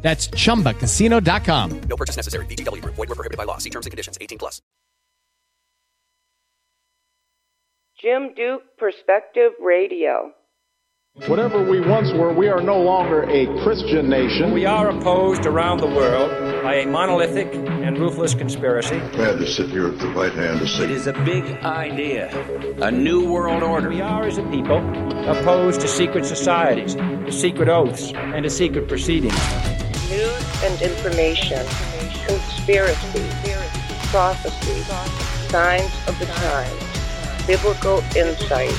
That's chumbacasino.com. No purchase necessary. VGW Group. Void were prohibited by law. See terms and conditions. 18 plus. Jim Duke Perspective Radio. Whatever we once were, we are no longer a Christian nation. We are opposed around the world by a monolithic and ruthless conspiracy. Glad to sit here at the right hand of It Satan. is a big idea, a new world order. We are, as a people, opposed to secret societies, to secret oaths, and to secret proceedings. News and information. Conspiracy. Prophecy. Signs of the times. Biblical insight.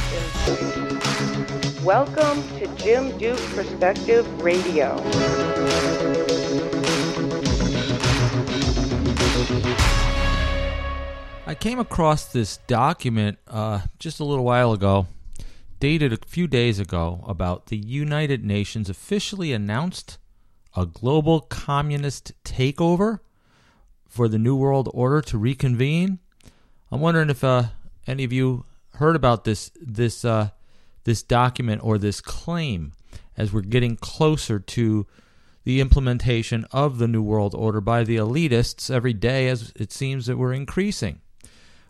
Welcome to Jim Duke Perspective Radio. I came across this document uh, just a little while ago, dated a few days ago, about the United Nations officially announced a global communist takeover for the New World Order to reconvene. I'm wondering if uh, any of you heard about this this uh, this document or this claim as we're getting closer to the implementation of the New World Order by the elitists every day as it seems that we're increasing.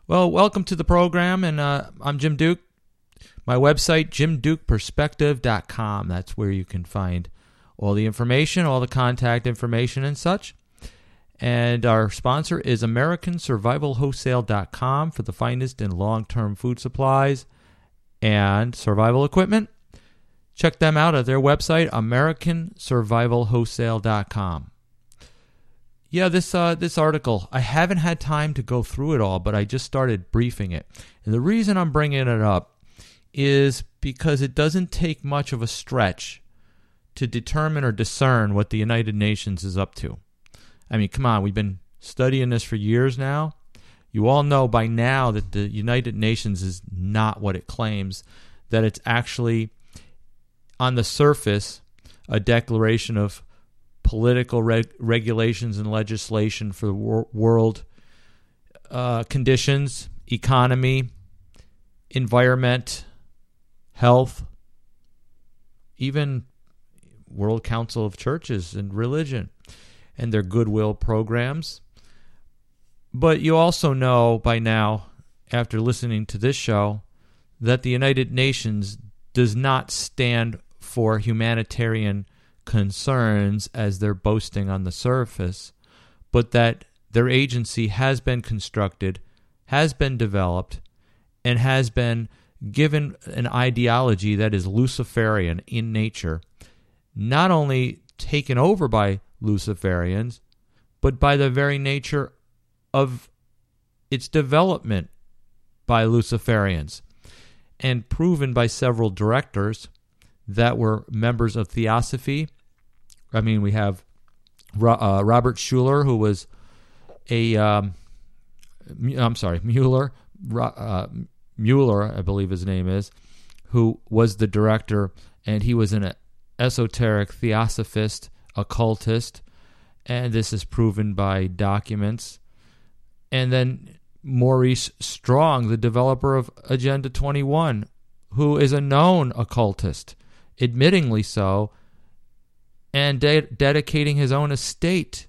Well, welcome to the program, and uh, I'm Jim Duke. My website, jimdukeperspective.com. That's where you can find all the information, all the contact information, and such. And our sponsor is AmericanSurvivalWholesale.com for the finest in long term food supplies and survival equipment. Check them out at their website, AmericanSurvivalWholesale.com. Yeah, this uh, this article, I haven't had time to go through it all, but I just started briefing it. And the reason I'm bringing it up is because it doesn't take much of a stretch to determine or discern what the United Nations is up to. I mean, come on, we've been studying this for years now. You all know by now that the United Nations is not what it claims, that it's actually on the surface a declaration of political reg- regulations and legislation for the wor- world uh, conditions, economy, environment, health, even World Council of Churches and religion and their goodwill programs. But you also know by now, after listening to this show, that the United Nations does not stand for humanitarian concerns as they're boasting on the surface, but that their agency has been constructed, has been developed, and has been given an ideology that is Luciferian in nature, not only taken over by Luciferians, but by the very nature of its development by Luciferians, and proven by several directors that were members of Theosophy. I mean, we have uh, Robert Schuller, who was a, um, I'm sorry, Mueller, uh, Mueller, I believe his name is, who was the director, and he was an esoteric theosophist, occultist, and this is proven by documents. And then Maurice Strong, the developer of Agenda 21, who is a known occultist, admittingly so, and de- dedicating his own estate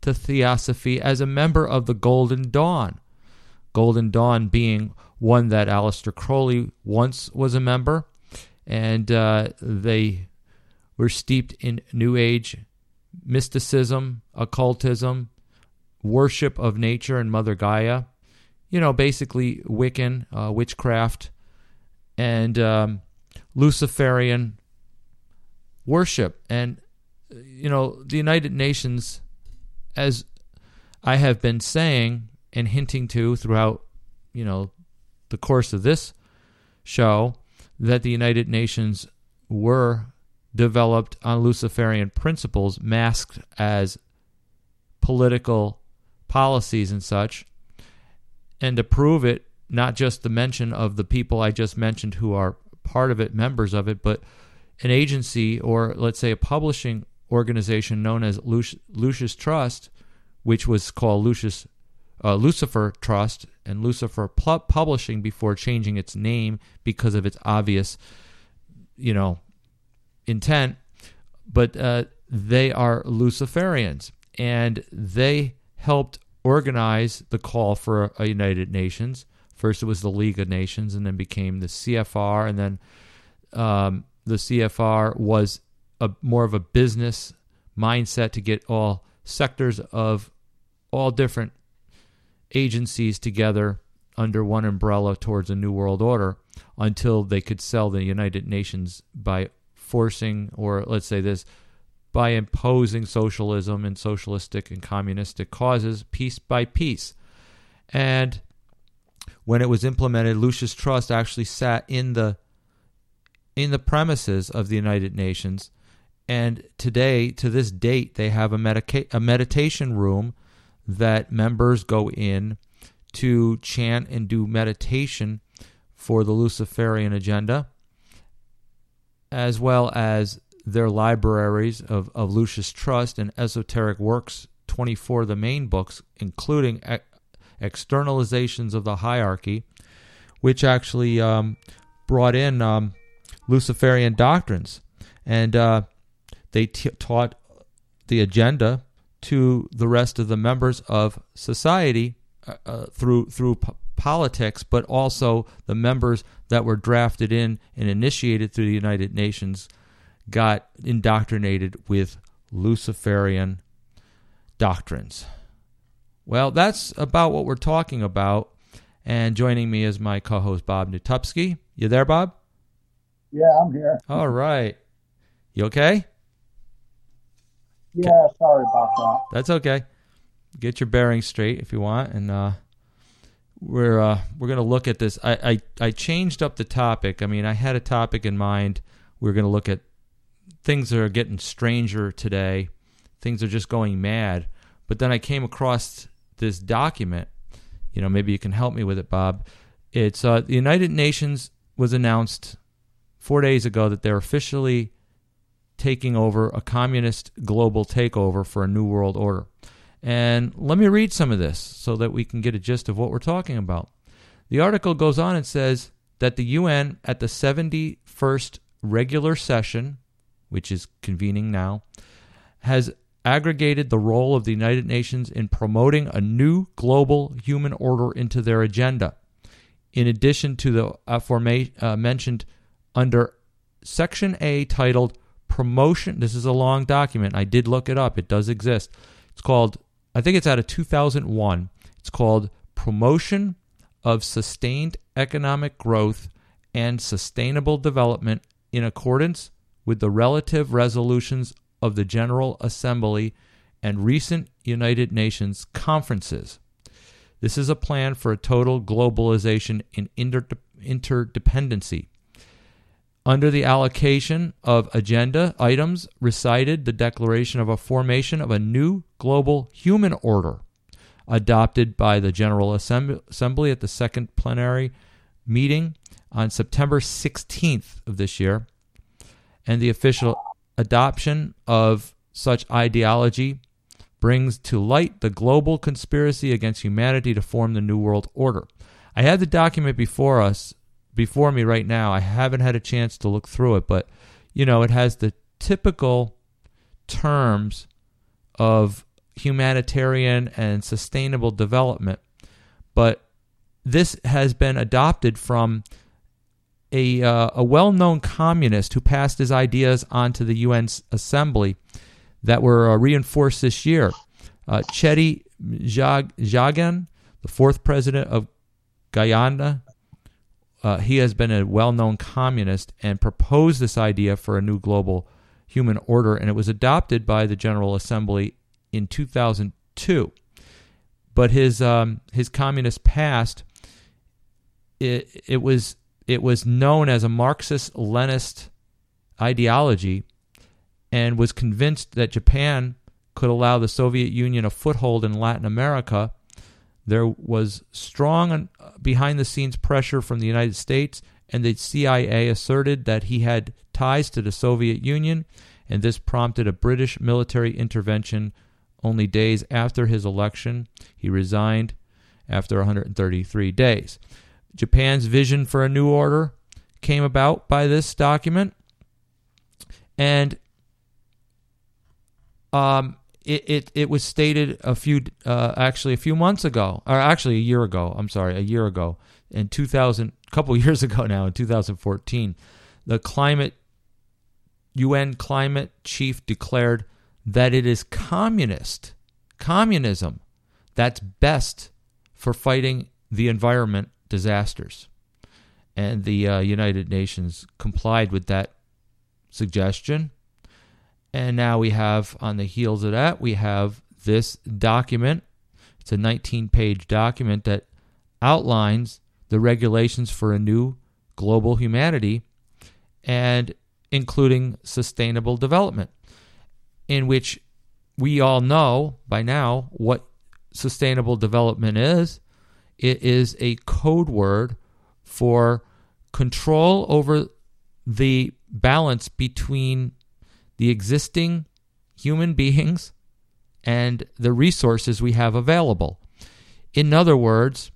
to theosophy as a member of the Golden Dawn. Golden Dawn being one that Aleister Crowley once was a member, and uh, they were steeped in New Age mysticism, occultism, worship of nature and Mother Gaia. You know, basically Wiccan, uh, witchcraft, and um, Luciferian worship. And, you know, the United Nations, as I have been saying and hinting to throughout, you know, the course of this show, that the United Nations were developed on Luciferian principles, masked as political policies and such. and to prove it, not just the mention of the people I just mentioned who are part of it, members of it, but an agency or let's say a publishing organization known as Lucius Trust, which was called Lucius uh, Lucifer Trust and Lucifer Pu- Publishing before changing its name because of its obvious, you know, intent. But uh, they are Luciferians, and they helped organize the call for a United Nations. First, it was the League of Nations, and then became the CFR, and then um, the CFR was a more of a business mindset to get all sectors of all different agencies together under one umbrella towards a new world order until they could sell the United Nations by forcing, or let's say this, by imposing socialism and socialistic and communistic causes piece by piece. And when it was implemented, Lucius Trust actually sat in the in the premises of the United Nations. And today, to this date, they have a, medica- a meditation room that members go in to chant and do meditation for the Luciferian agenda, as well as their libraries of, of Lucis Trust and Esoteric Works 24, of the main books, including ex- externalizations of the hierarchy, which actually um, brought in um, Luciferian doctrines. And uh, they t- taught the agenda to the rest of the members of society uh, uh, through through politics, but also the members that were drafted in and initiated through the United Nations got indoctrinated with Luciferian doctrines. Well, that's about what we're talking about. And joining me is my co-host Bob Nutupski. You there, Bob? Yeah, I'm here. All right. You okay? Yeah, sorry about that. That's okay. Get your bearings straight if you want, and uh, we're uh, we're gonna look at this. I, I I changed up the topic. I mean, I had a topic in mind. We are gonna look at things that are getting stranger today. Things are just going mad. But then I came across this document. You know, maybe you can help me with it, Bob. It's uh, the United Nations was announced four days ago that they're officially taking over a communist global takeover for a new world order. And let me read some of this so that we can get a gist of what we're talking about. The article goes on and says that the UN at the 71st regular session, which is convening now, has aggregated the role of the United Nations in promoting a new global human order into their agenda. In addition to the aforementioned uh, under Section A titled Promotion, this is a long document. I did look it up, it does exist. It's called, I think it's out of 2001. It's called Promotion of Sustained Economic Growth and Sustainable Development in accordance with the relative resolutions of the General Assembly and recent United Nations conferences. This is a plan for a total globalization inter- interdependency. Under the allocation of agenda items recited the declaration of a formation of a new global human order adopted by the General Assembly at the second plenary meeting on September 16th of this year, and the official adoption of such ideology brings to light the global conspiracy against humanity to form the New World Order. I had the document before us, before me right now. I haven't had a chance to look through it, but you know, it has the typical terms of humanitarian and sustainable development, but this has been adopted from a, uh, a well known communist who passed his ideas onto the UN Assembly that were uh, reinforced this year. Uh, Cheddi Jagan, the fourth president of Guyana, uh, he has been a well known communist and proposed this idea for a new global human order, and it was adopted by the General Assembly in 2002. But his um, his communist past, it, it was it was known as a Marxist Leninist ideology and was convinced that Jagan could allow the Soviet Union a foothold in Latin America, there was strong behind the scenes pressure from the United States, and the CIA asserted that he had ties to the Soviet Union, and this prompted a British military intervention only days after his election. He resigned after 133 days. Jagan's vision for a new order came about by this document, and um, it, it, it was stated a few uh, actually a few months ago, or actually a year ago. I'm sorry, a year ago in 2000, a couple years ago now in 2014, the climate UN climate chief declared that it is communist communism that's best for fighting the environment disasters. And the uh, United Nations complied with that suggestion. And now we have, on the heels of that, we have this document. It's a 19 page document that outlines the regulations for a new global humanity and including sustainable development, in which we all know by now what sustainable development is. It is a code word for control over the balance between the existing human beings and the resources we have available. In other words,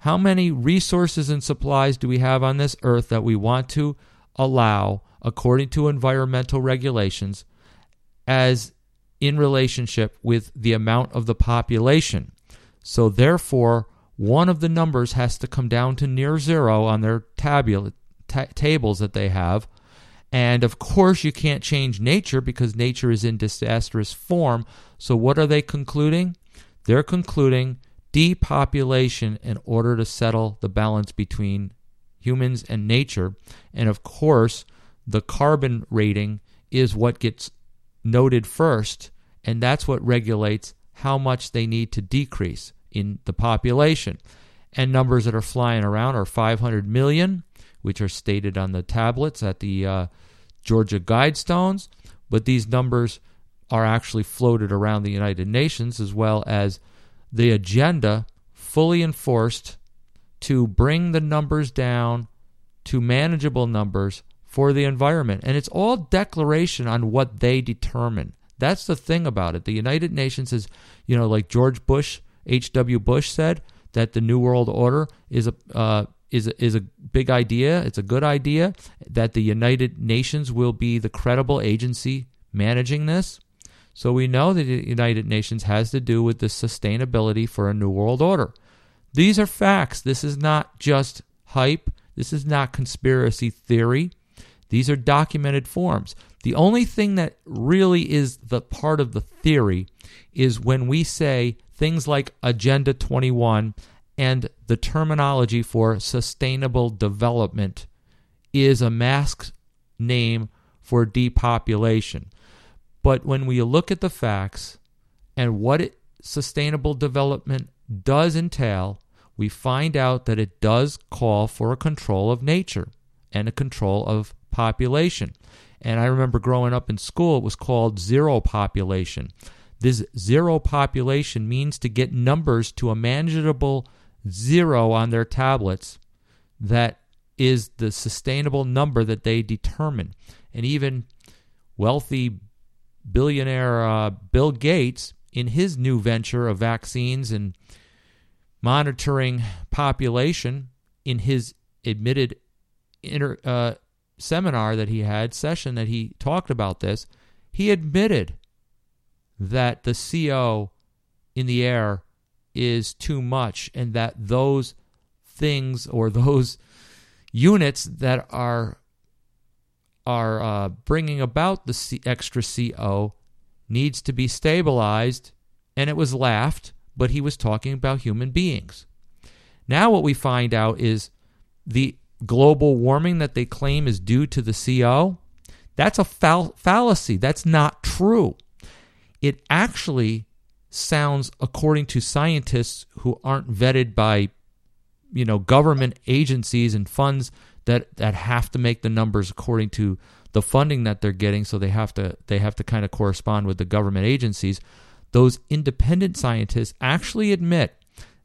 how many resources and supplies do we have on this earth that we want to allow, according to environmental regulations, as in relationship with the amount of the population? So, therefore, one of the numbers has to come down to near zero on their tabula, ta- tables that they have. And of course, you can't change nature because nature is in disastrous form. So, what are they concluding? They're concluding depopulation in order to settle the balance between humans and nature. And of course, the carbon rating is what gets noted first, and that's what regulates how much they need to decrease in the population. And numbers that are flying around are 500 million, which are stated on the tablets at the uh, Georgia Guidestones. But these numbers are actually floated around the United Nations as well as the agenda fully enforced to bring the numbers down to manageable numbers for the environment. And it's all declaration on what they determine. That's the thing about it. The United Nations is, you know, like George Bush H.W. Bush said that the New World Order is a uh, is a, is a big idea. It's a good idea that the United Nations will be the credible agency managing this. So we know that the United Nations has to do with the sustainability for a New World Order. These are facts. This is not just hype. This is not conspiracy theory. These are documented forms. The only thing that really is the part of the theory is when we say things like Agenda 21 and the terminology for sustainable development is a masked name for depopulation. But when we look at the facts and what it, sustainable development does entail, we find out that it does call for a control of nature and a control of population. And I remember growing up in school, it was called zero population. This zero population means to get numbers to a manageable zero on their tablets that is the sustainable number that they determine. And even wealthy billionaire uh, Bill Gates, in his new venture of vaccines and monitoring population, in his admitted inter, uh, seminar that he had, session that he talked about this, he admitted that the CO in the air is too much and that those things or those units that are are uh, bringing about the C- extra CO needs to be stabilized. And it was laughed but he was talking about human beings. Now what we find out is the global warming that they claim is due to the CO that's a fall- fallacy. That's not true. It actually sounds, according to scientists who aren't vetted by, you know, government agencies and funds that that have to make the numbers according to the funding that they're getting. So they have to they have to kind of correspond with the government agencies. Those independent scientists actually admit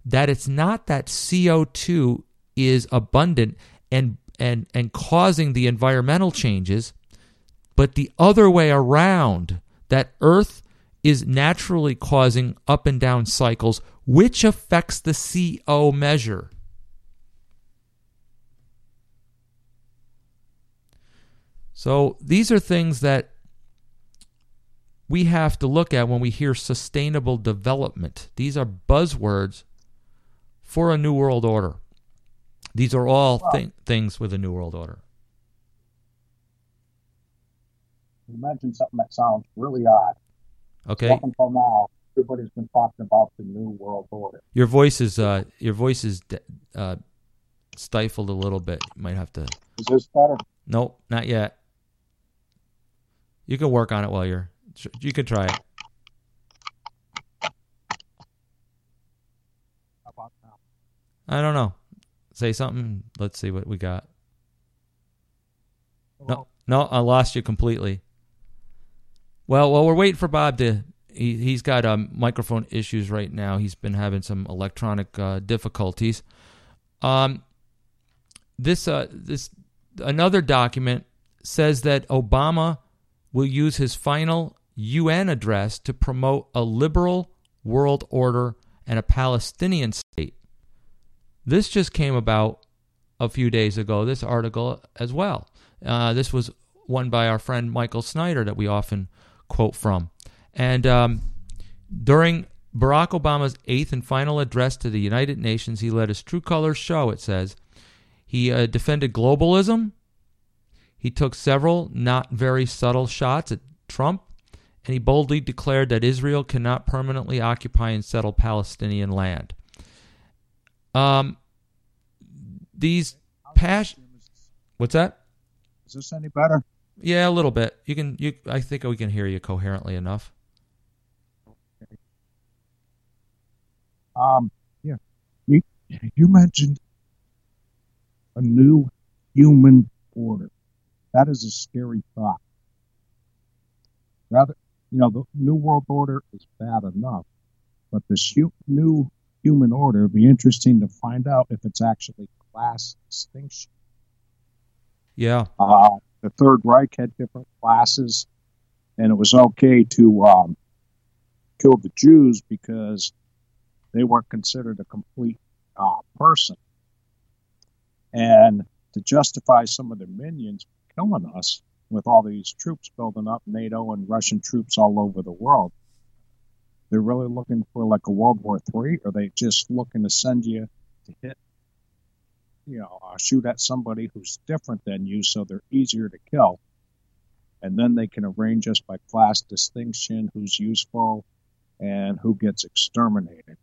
that it's not that CO2 is abundant and and and causing the environmental changes, but the other way around that Earth is naturally causing up and down cycles, which affects the CO measure. So these are things that we have to look at when we hear sustainable development. These are buzzwords for a new world order. These are all thi- things with a new world order. You mentioned something that sounds really odd. Okay, Up until now, everybody's been talking about the New World Order. your voice is uh, your voice is uh, stifled a little bit. You might have to. Is this better? Nope, not yet. You can work on it while you're. You can try it. How about now? I don't know. Say something. Let's see what we got. No, no, I lost you completely. Well, well, we're waiting for Bob to. He he's got um, microphone issues right now. He's been having some electronic uh, difficulties. Um, this uh this another document says that Obama will use his final UN address to promote a liberal world order and a Palestinian state. This just came about a few days ago, this article as well. Uh, this was one by our friend Michael Snyder that we often quote from. And um, during Barack Obama's eighth and final address to the United Nations, he let his true colors show, it says. He uh, defended globalism. He took several not very subtle shots at Trump, and he boldly declared that Israel cannot permanently occupy and settle Palestinian land. Um, these pas- What's that? Is this any better? Yeah, a little bit. You can. You. I think we can hear you coherently enough. Um, yeah. You, you mentioned a new human order. That is a scary thought. Rather, you know, the New World Order is bad enough, but this hu- new human order would be interesting to find out if it's actually class distinction. Yeah. Uh, the Third Reich had different classes, and it was okay to um, kill the Jews because they weren't considered a complete uh, person. And to justify some of their minions killing us with all these troops building up, NATO and Russian troops all over the world, they're really looking for like a World War Three, or they just looking to send you to hit you know, uh, shoot at somebody who's different than you so they're easier to kill. And then they can arrange us by class distinction, who's useful and who gets exterminated.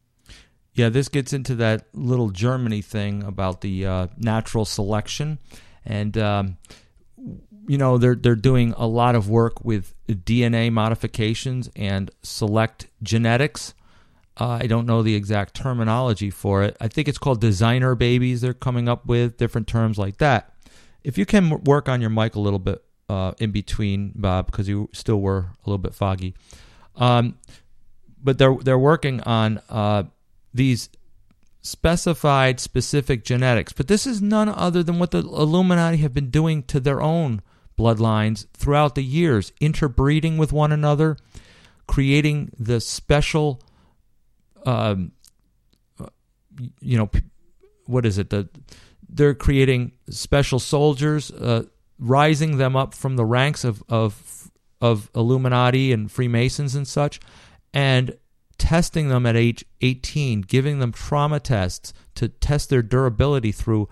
Yeah, this gets into that little Germany thing about the uh, natural selection, and um, you know they're they're doing a lot of work with DNA modifications and select genetics. I don't know the exact terminology for it. I think it's called designer babies. They're coming up with different terms like that. If you can work on your mic a little bit uh, in between, Bob, because you still were a little bit foggy. Um, but they're they're working on uh, these specified specific genetics. But this is none other than what the Illuminati have been doing to their own bloodlines throughout the years, interbreeding with one another, creating the special, um, you know, what is it? The they're creating special soldiers, uh, rising them up from the ranks of of of Illuminati and Freemasons and such, and testing them at age 18, giving them trauma tests to test their durability through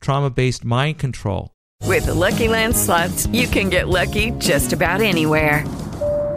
trauma based mind control. With the Lucky Land slots, you can get lucky just about anywhere.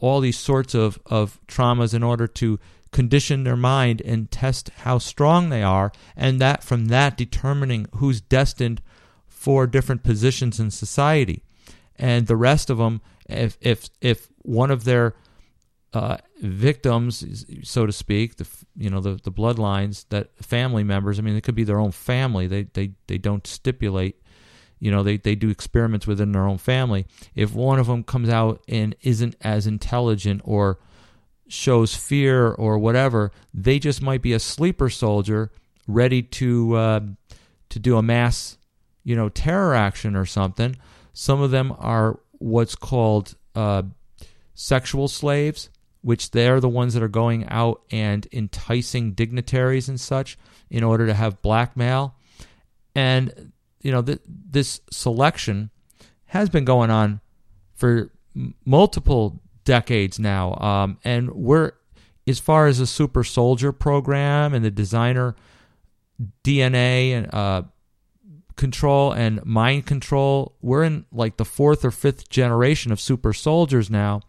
all these sorts of, of traumas in order to condition their mind and test how strong they are, and that from that determining who's destined for different positions in society. And the rest of them, if if if one of their uh, victims, so to speak, the you know the the bloodlines that family members. I mean, it could be their own family. They they they don't stipulate. You know, they they do experiments within their own family. If one of them comes out and isn't as intelligent or shows fear or whatever, they just might be a sleeper soldier ready to uh, to do a mass, you know, terror action or something. Some of them are what's called uh, sexual slaves which they're the ones that are going out and enticing dignitaries and such in order to have blackmail. And, you know, th- this selection has been going on for m- multiple decades now. Um, and we're, as far as the super soldier program and the designer DNA and uh, control and mind control, we're in like the fourth or fifth generation of super soldiers now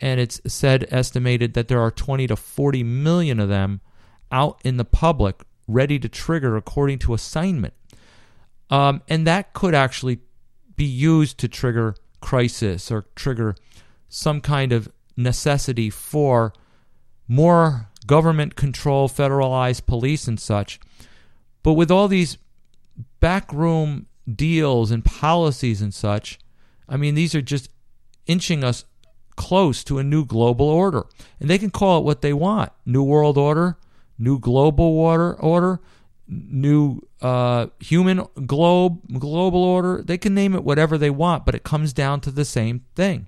and it's said estimated that there are 20 to 40 million of them out in the public ready to trigger according to assignment. Um, and that could actually be used to trigger crisis or trigger some kind of necessity for more government control, federalized police, and such. But with all these backroom deals and policies and such, I mean, these are just inching us close to a new global order. And they can call it what they want New World Order, New Global Order, order New uh, Human Globe, Global Order. They can name it whatever they want, but it comes down to the same thing.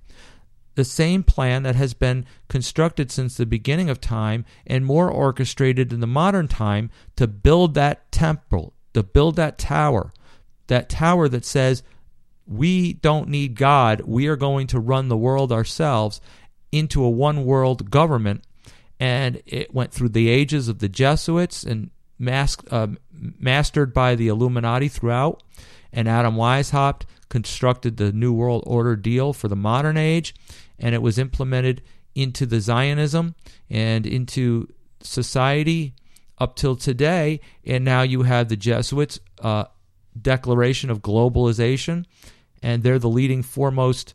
The same plan that has been constructed since the beginning of time and more orchestrated in the modern time to build that temple, to build that tower, that tower that says we don't need God. We are going to run the world ourselves into a one world government. And it went through the ages of the Jesuits and uh, mastered by the Illuminati throughout. And Adam Weishaupt constructed the New World Order deal for the modern age. And it was implemented into the Zionism and into society up till today. And now you have the Jesuits' uh, declaration of globalization and they're the leading foremost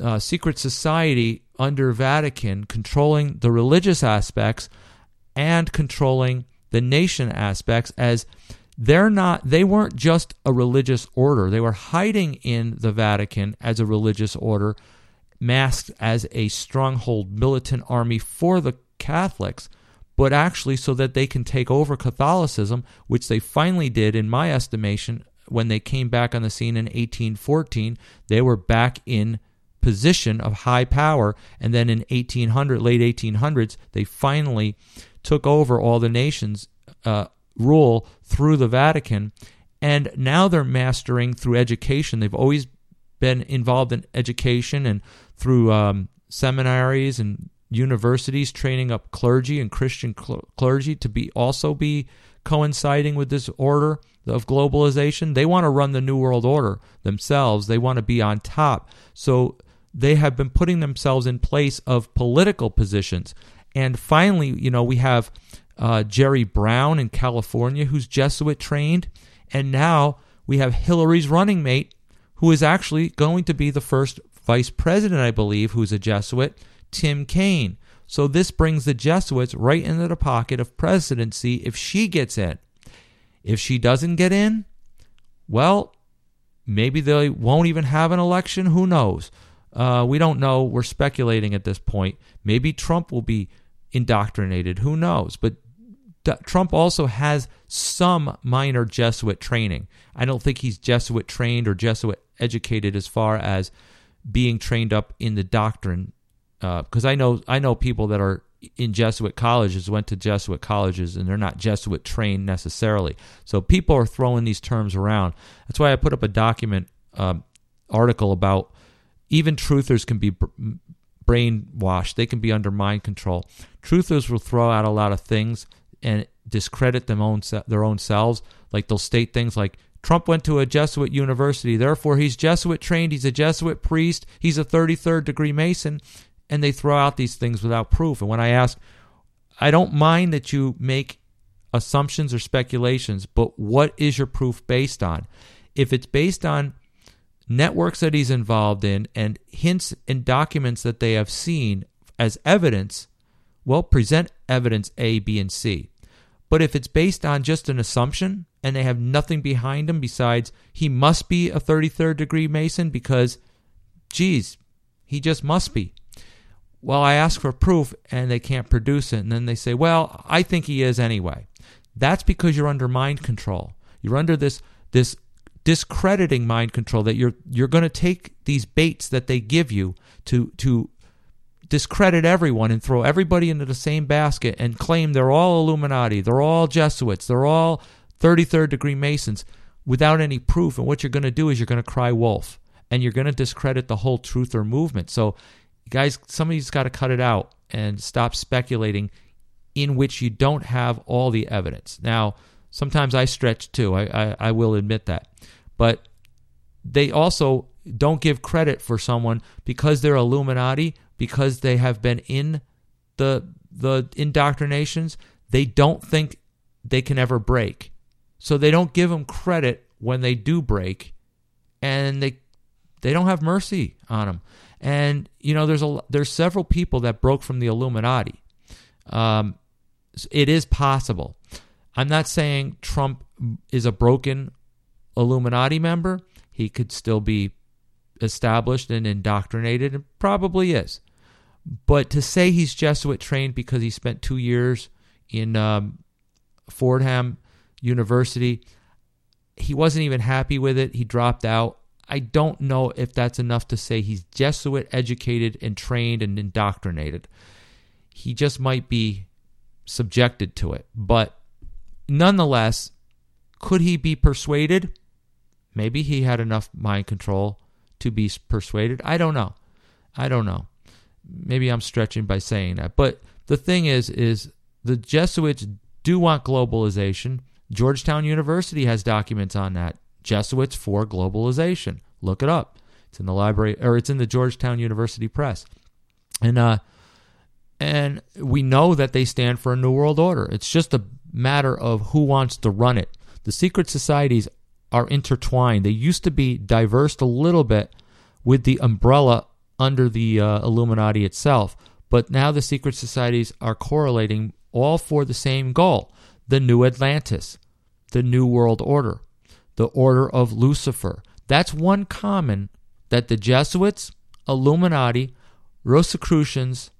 uh, secret society under Vatican, controlling the religious aspects and controlling the nation aspects as they're not they weren't just a religious order they were hiding in the vatican as a religious order masked as a stronghold militant army for the catholics but actually so that they can take over catholicism which they finally did in my estimation when they came back on the scene in 1814, they were back in position of high power. And then in 1800, late 1800s, they finally took over all the nations' uh, rule through the Vatican. And now they're mastering through education. They've always been involved in education and through um, seminaries and universities training up clergy and Christian cl- clergy to be also be coinciding with this order of globalization. They want to run the New World Order themselves, they want to be on top. So they have been putting themselves in place of political positions. And finally, you know, we have uh, Jerry Brown in California, who's Jesuit trained. And now we have Hillary's running mate, who is actually going to be the first vice president, I believe, who's a Jesuit, Tim Kaine. So this brings the Jesuits right into the pocket of presidency if she gets in. If she doesn't get in, well, maybe they won't even have an election. Who knows? Uh, we don't know. We're speculating at this point. Maybe Trump will be indoctrinated. Who knows? But Trump also has some minor Jesuit training. I don't think he's Jesuit trained or Jesuit educated as far as being trained up in the doctrine. Because uh, I know I know people that are in Jesuit colleges went to Jesuit colleges and they're not Jesuit trained necessarily. So people are throwing these terms around. That's why I put up a document uh, article about even truthers can be brainwashed. They can be under mind control. Truthers will throw out a lot of things and discredit them own their own selves. Like they'll state things like Trump went to a Jesuit university, therefore he's Jesuit trained. He's a Jesuit priest. He's a 33rd degree Mason and they throw out these things without proof. And when I ask, I don't mind that you make assumptions or speculations, but what is your proof based on? If it's based on networks that he's involved in and hints and documents that they have seen as evidence, well, present evidence A, B, and C. But if it's based on just an assumption and they have nothing behind them besides he must be a 33rd degree Mason because, geez, he just must be. Well, I ask for proof and they can't produce it. And then they say, well, I think he is anyway. That's because you're under mind control. You're under this, this discrediting mind control that you're, you're going to take these baits that they give you to, to discredit everyone and throw everybody into the same basket and claim they're all Illuminati, they're all Jesuits, they're all 33rd degree Masons without any proof. And what you're going to do is you're going to cry wolf and you're going to discredit the whole truth or movement. So, guys, somebody's got to cut it out and stop speculating in which you don't have all the evidence. Now, sometimes I stretch too, I, I, I will admit that. But they also don't give credit for someone because they're Illuminati because they have been in the the indoctrinations, they don't think they can ever break. So they don't give them credit when they do break, and they they don't have mercy on them. And you know, there's a there's several people that broke from the Illuminati. Um, it is possible. I'm not saying Trump is a broken Illuminati member. He could still be established and indoctrinated, and probably is. But to say he's Jesuit trained because he spent two years in um, Fordham University, he wasn't even happy with it. He dropped out. I don't know if that's enough to say he's Jesuit educated and trained and indoctrinated. He just might be subjected to it. But nonetheless, could he be persuaded? Maybe he had enough mind control to be persuaded. I don't know. I don't know. Maybe I'm stretching by saying that. But the thing is is the Jesuits do want globalization. Georgetown University has documents on that. Jesuits for globalization. Look it up. It's in the library or it's in the Georgetown University Press. And uh and we know that they stand for a new world order. It's just a matter of who wants to run it. The secret societies are intertwined. They used to be diverse a little bit with the umbrella under the uh, Illuminati itself, but now the secret societies are correlating all for the same goal the new Atlantis, the new world order, the order of Lucifer. That's one common that the Jesuits, Illuminati, Rosicrucians,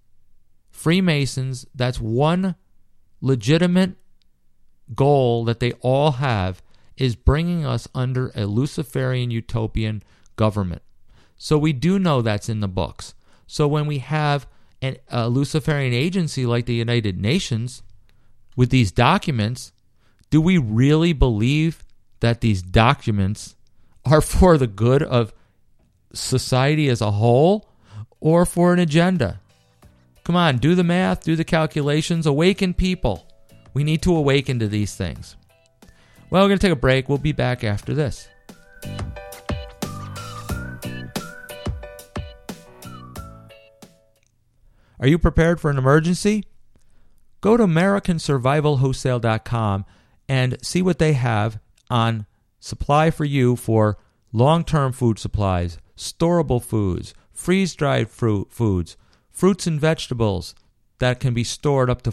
Freemasons, that's one legitimate goal that they all have is bringing us under a Luciferian utopian government. So we do know that's in the books. So when we have an, a Luciferian agency like the United Nations with these documents, do we really believe that these documents are for the good of society as a whole or for an agenda? Come on, do the math, do the calculations, awaken people. We need to awaken to these things. Well, we're going to take a break. We'll be back after this. Are you prepared for an emergency? Go to AmericanSurvivalWholesale.com and see what they have on supply for you for long term food supplies, storable foods, freeze dried fruit foods, fruits and vegetables that can be stored up to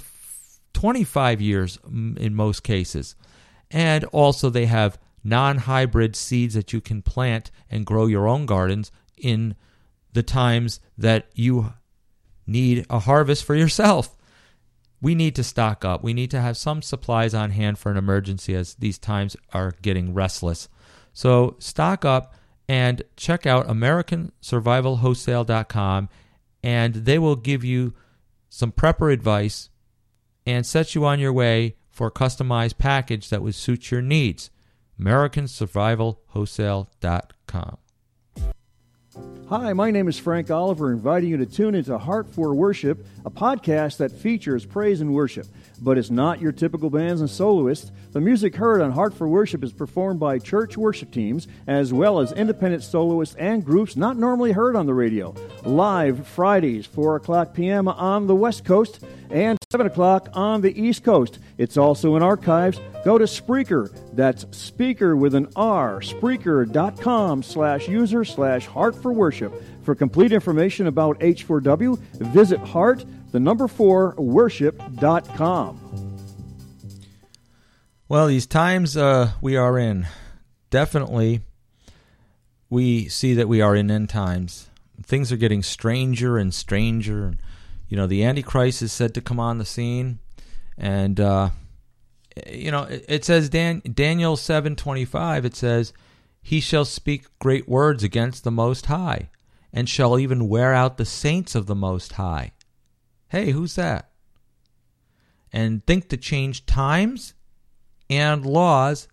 25 years in most cases. And also, they have non hybrid seeds that you can plant and grow your own gardens in the times that you need a harvest for yourself. We need to stock up. We need to have some supplies on hand for an emergency as these times are getting restless. So stock up and check out AmericanSurvivalWholesale.com and they will give you some prepper advice and set you on your way for a customized package that would suit your needs. AmericanSurvivalWholesale.com. Hi, my name is Frank Oliver, inviting you to tune into Heart for Worship, a podcast that features praise and worship. But it's not your typical bands and soloists. The music heard on Heart for Worship is performed by church worship teams, as well as independent soloists and groups not normally heard on the radio. Live Fridays, 4 o'clock p.m. on the West Coast, and 7 o'clock on the East Coast. It's also in archives. Go to Spreaker. That's speaker with an R. Spreaker.com slash user slash heart for worship. For complete information about H4W, visit heart, the number 4, worship.com. Well, these times uh, we are in, definitely we see that we are in end times. Things are getting stranger and stranger. You know, the Antichrist is said to come on the scene, and uh, you know it, it says Dan, Daniel seven twenty five. It says, "He shall speak great words against the Most High, and shall even wear out the saints of the Most High." Hey, who's that? And think to change times and laws,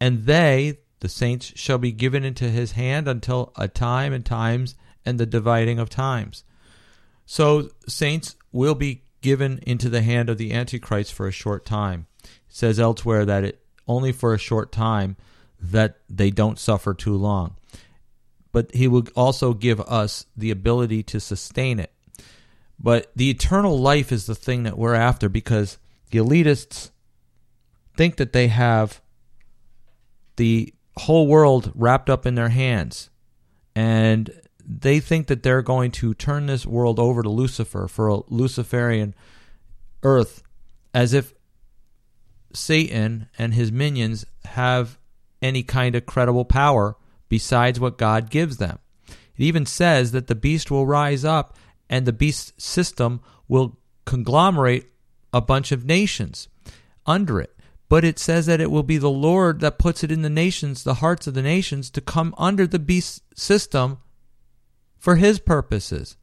and they, the saints, shall be given into his hand until a time and times and the dividing of times. So saints will be given into the hand of the Antichrist for a short time. It says elsewhere that it only for a short time that they don't suffer too long. But he will also give us the ability to sustain it. But the eternal life is the thing that we're after because the elitists think that they have the whole world wrapped up in their hands. And they think that they're going to turn this world over to Lucifer for a Luciferian earth as if Satan and his minions have any kind of credible power besides what God gives them. It even says that the beast will rise up and the beast system will conglomerate a bunch of nations under it. But it says that it will be the Lord that puts it in the nations, the hearts of the nations, to come under the beast system for his purposes.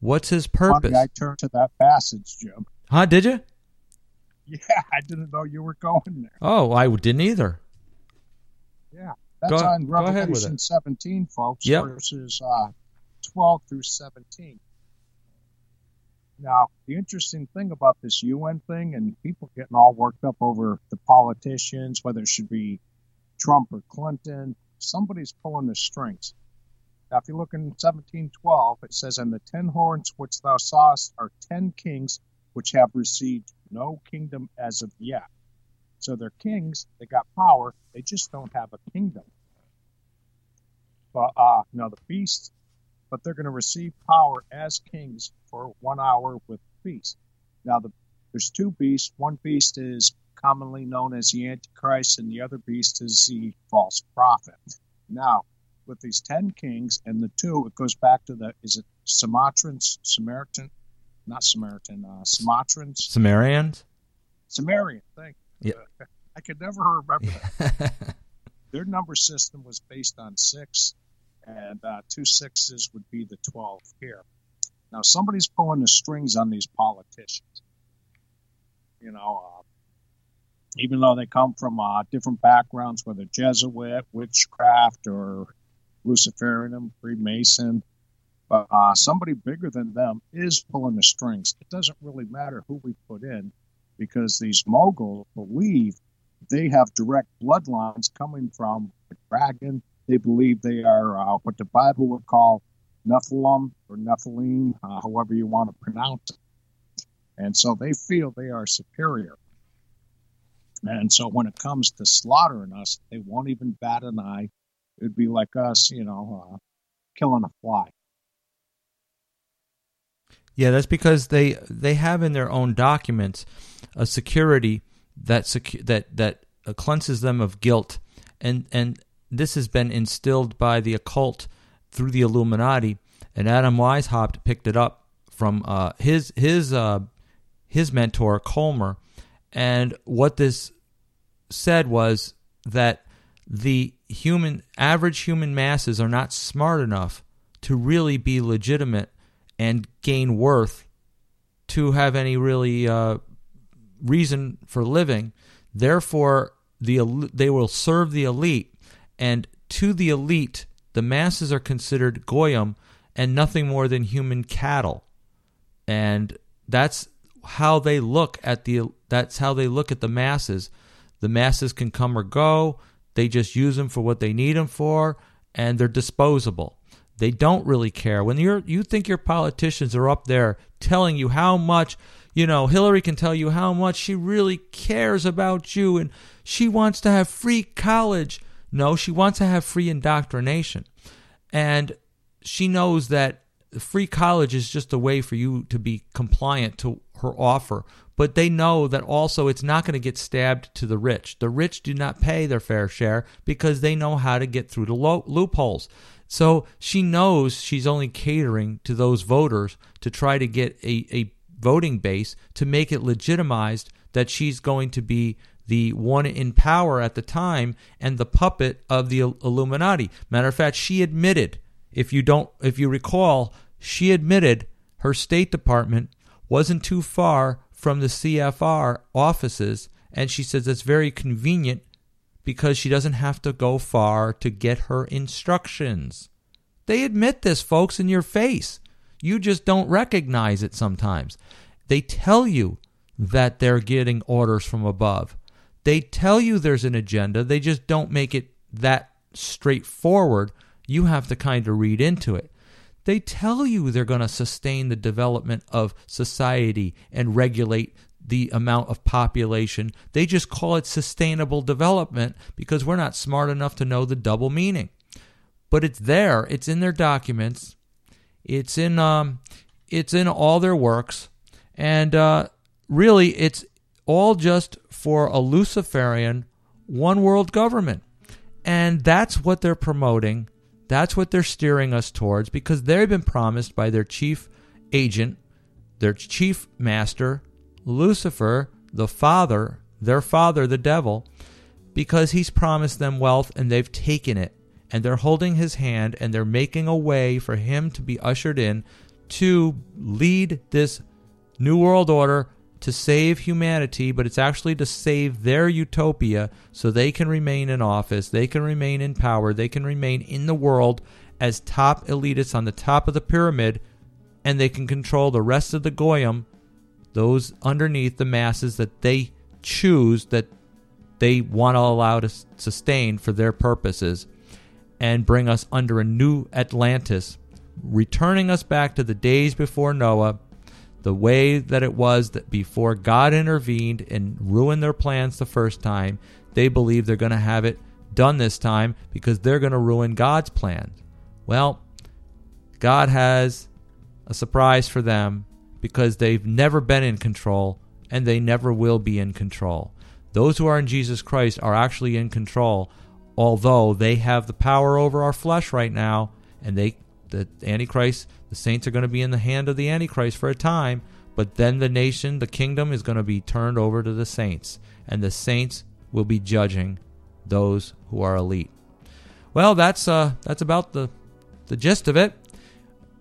What's his purpose? Funny, I turned to that passage, Jim. Huh? Did you? Yeah, I didn't know you were going there. Oh, I didn't either. Yeah, that's Go- on go ahead with Revelation 17, folks, Yep. verses uh, 12 through 17. Now, the interesting thing about this UN thing and people getting all worked up over the politicians, whether it should be Trump or Clinton, somebody's pulling the strings. Now, if you look in 1712, it says, And the ten horns which thou sawest are ten kings which have received no kingdom as of yet. So they're kings, they got power, they just don't have a kingdom. But uh, now the beast, but they're going to receive power as kings for one hour with feast. Now the, there's two beasts. One beast is commonly known as the Antichrist, and the other beast is the false prophet. Now, with these ten kings and the two, it goes back to the is it Sumatrans, Samaritan, not Samaritan, uh, Sumatrans, Sumerians? Sumerian. Thank you. Yeah. I could never remember that. Their number system was based on six, and uh, two sixes would be the 12 here. Now, somebody's pulling the strings on these politicians. You know, uh, even though they come from uh, different backgrounds, whether Jesuit, witchcraft, or Luciferian, Freemason, but uh, somebody bigger than them is pulling the strings. It doesn't really matter who we put in because these moguls believe they have direct bloodlines coming from the dragon. They believe they are uh, what the Bible would call Nephilim or Nephilim, uh, however you want to pronounce it. And so they feel they are superior. And so when it comes to slaughtering us, they won't even bat an eye. It would be like us, you know, uh, killing a fly. Yeah, that's because they they have in their own documents a security that secu- that that cleanses them of guilt, and and this has been instilled by the occult through the Illuminati, and Adam Weishaupt picked it up from uh, his his uh, his mentor Colmer, and what this said was that the human average human masses are not smart enough to really be legitimate and gain worth to have any really uh, reason for living. Therefore, the they will serve the elite, and to the elite, the masses are considered goyim and nothing more than human cattle, and that's how they look at the. That's how they look at the masses. The masses can come or go. They just use them for what they need them for, and they're disposable. They don't really care. When you're you think your politicians are up there telling you how much You know, Hillary can tell you how much she really cares about you and she wants to have free college. No, she wants to have free indoctrination. And she knows that free college is just a way for you to be compliant to her offer. But they know that also it's not going to get stabbed to the rich. The rich do not pay their fair share because they know how to get through the lo- loopholes. So she knows she's only catering to those voters to try to get a, a voting base to make it legitimized that she's going to be the one in power at the time and the puppet of the Illuminati. Matter of fact, she admitted, if you don't if you recall, she admitted her State Department wasn't too far from the CFR offices and she says it's very convenient because she doesn't have to go far to get her instructions. They admit this, folks, in your face. You just don't recognize it sometimes. They tell you that they're getting orders from above. They tell you there's an agenda, they just don't make it that straightforward. You have to kind of read into it. They tell you they're going to sustain the development of society and regulate the amount of population. They just call it sustainable development because we're not smart enough to know the double meaning. But it's there, it's in their documents, it's in um, it's in all their works, and uh, really, it's all just for a Luciferian one world government. And that's what they're promoting. That's what they're steering us towards because they've been promised by their chief agent, their chief master, Lucifer, the father, their father, the devil, because he's promised them wealth and they've taken it. And they're holding his hand and they're making a way for him to be ushered in to lead this New World Order to save humanity, but it's actually to save their utopia so they can remain in office, they can remain in power, they can remain in the world as top elitists on the top of the pyramid, and they can control the rest of the goyim, those underneath the masses that they choose that they want to allow to sustain for their purposes, and bring us under a new Atlantis, returning us back to the days before Noah the way that it was that before God intervened and ruined their plans the first time, they believe they're going to have it done this time because they're going to ruin God's plans. Well, God has a surprise for them because they've never been in control and they never will be in control. Those who are in Jesus Christ are actually in control, although they have the power over our flesh right now and they the Antichrist the saints are going to be in the hand of the Antichrist for a time, but then the nation, the kingdom, is going to be turned over to the saints, and the saints will be judging those who are elite. Well, that's uh, that's about the the gist of it.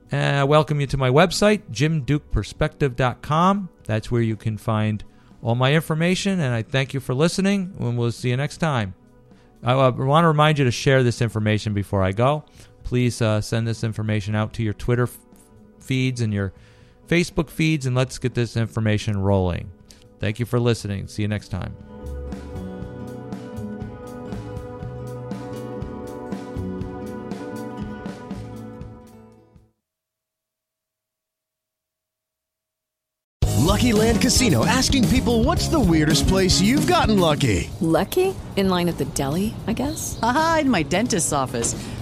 And I welcome you to my website, jimdukeperspective.com. That's where you can find all my information, and I thank you for listening, and we'll see you next time. I want to remind you to share this information before I go please uh, send this information out to your Twitter f- feeds and your Facebook feeds, and let's get this information rolling. Thank you for listening. See you next time. Lucky Land Casino asking people what's the weirdest place you've gotten lucky? Lucky? In line at the deli, I guess? Aha, in my dentist's office.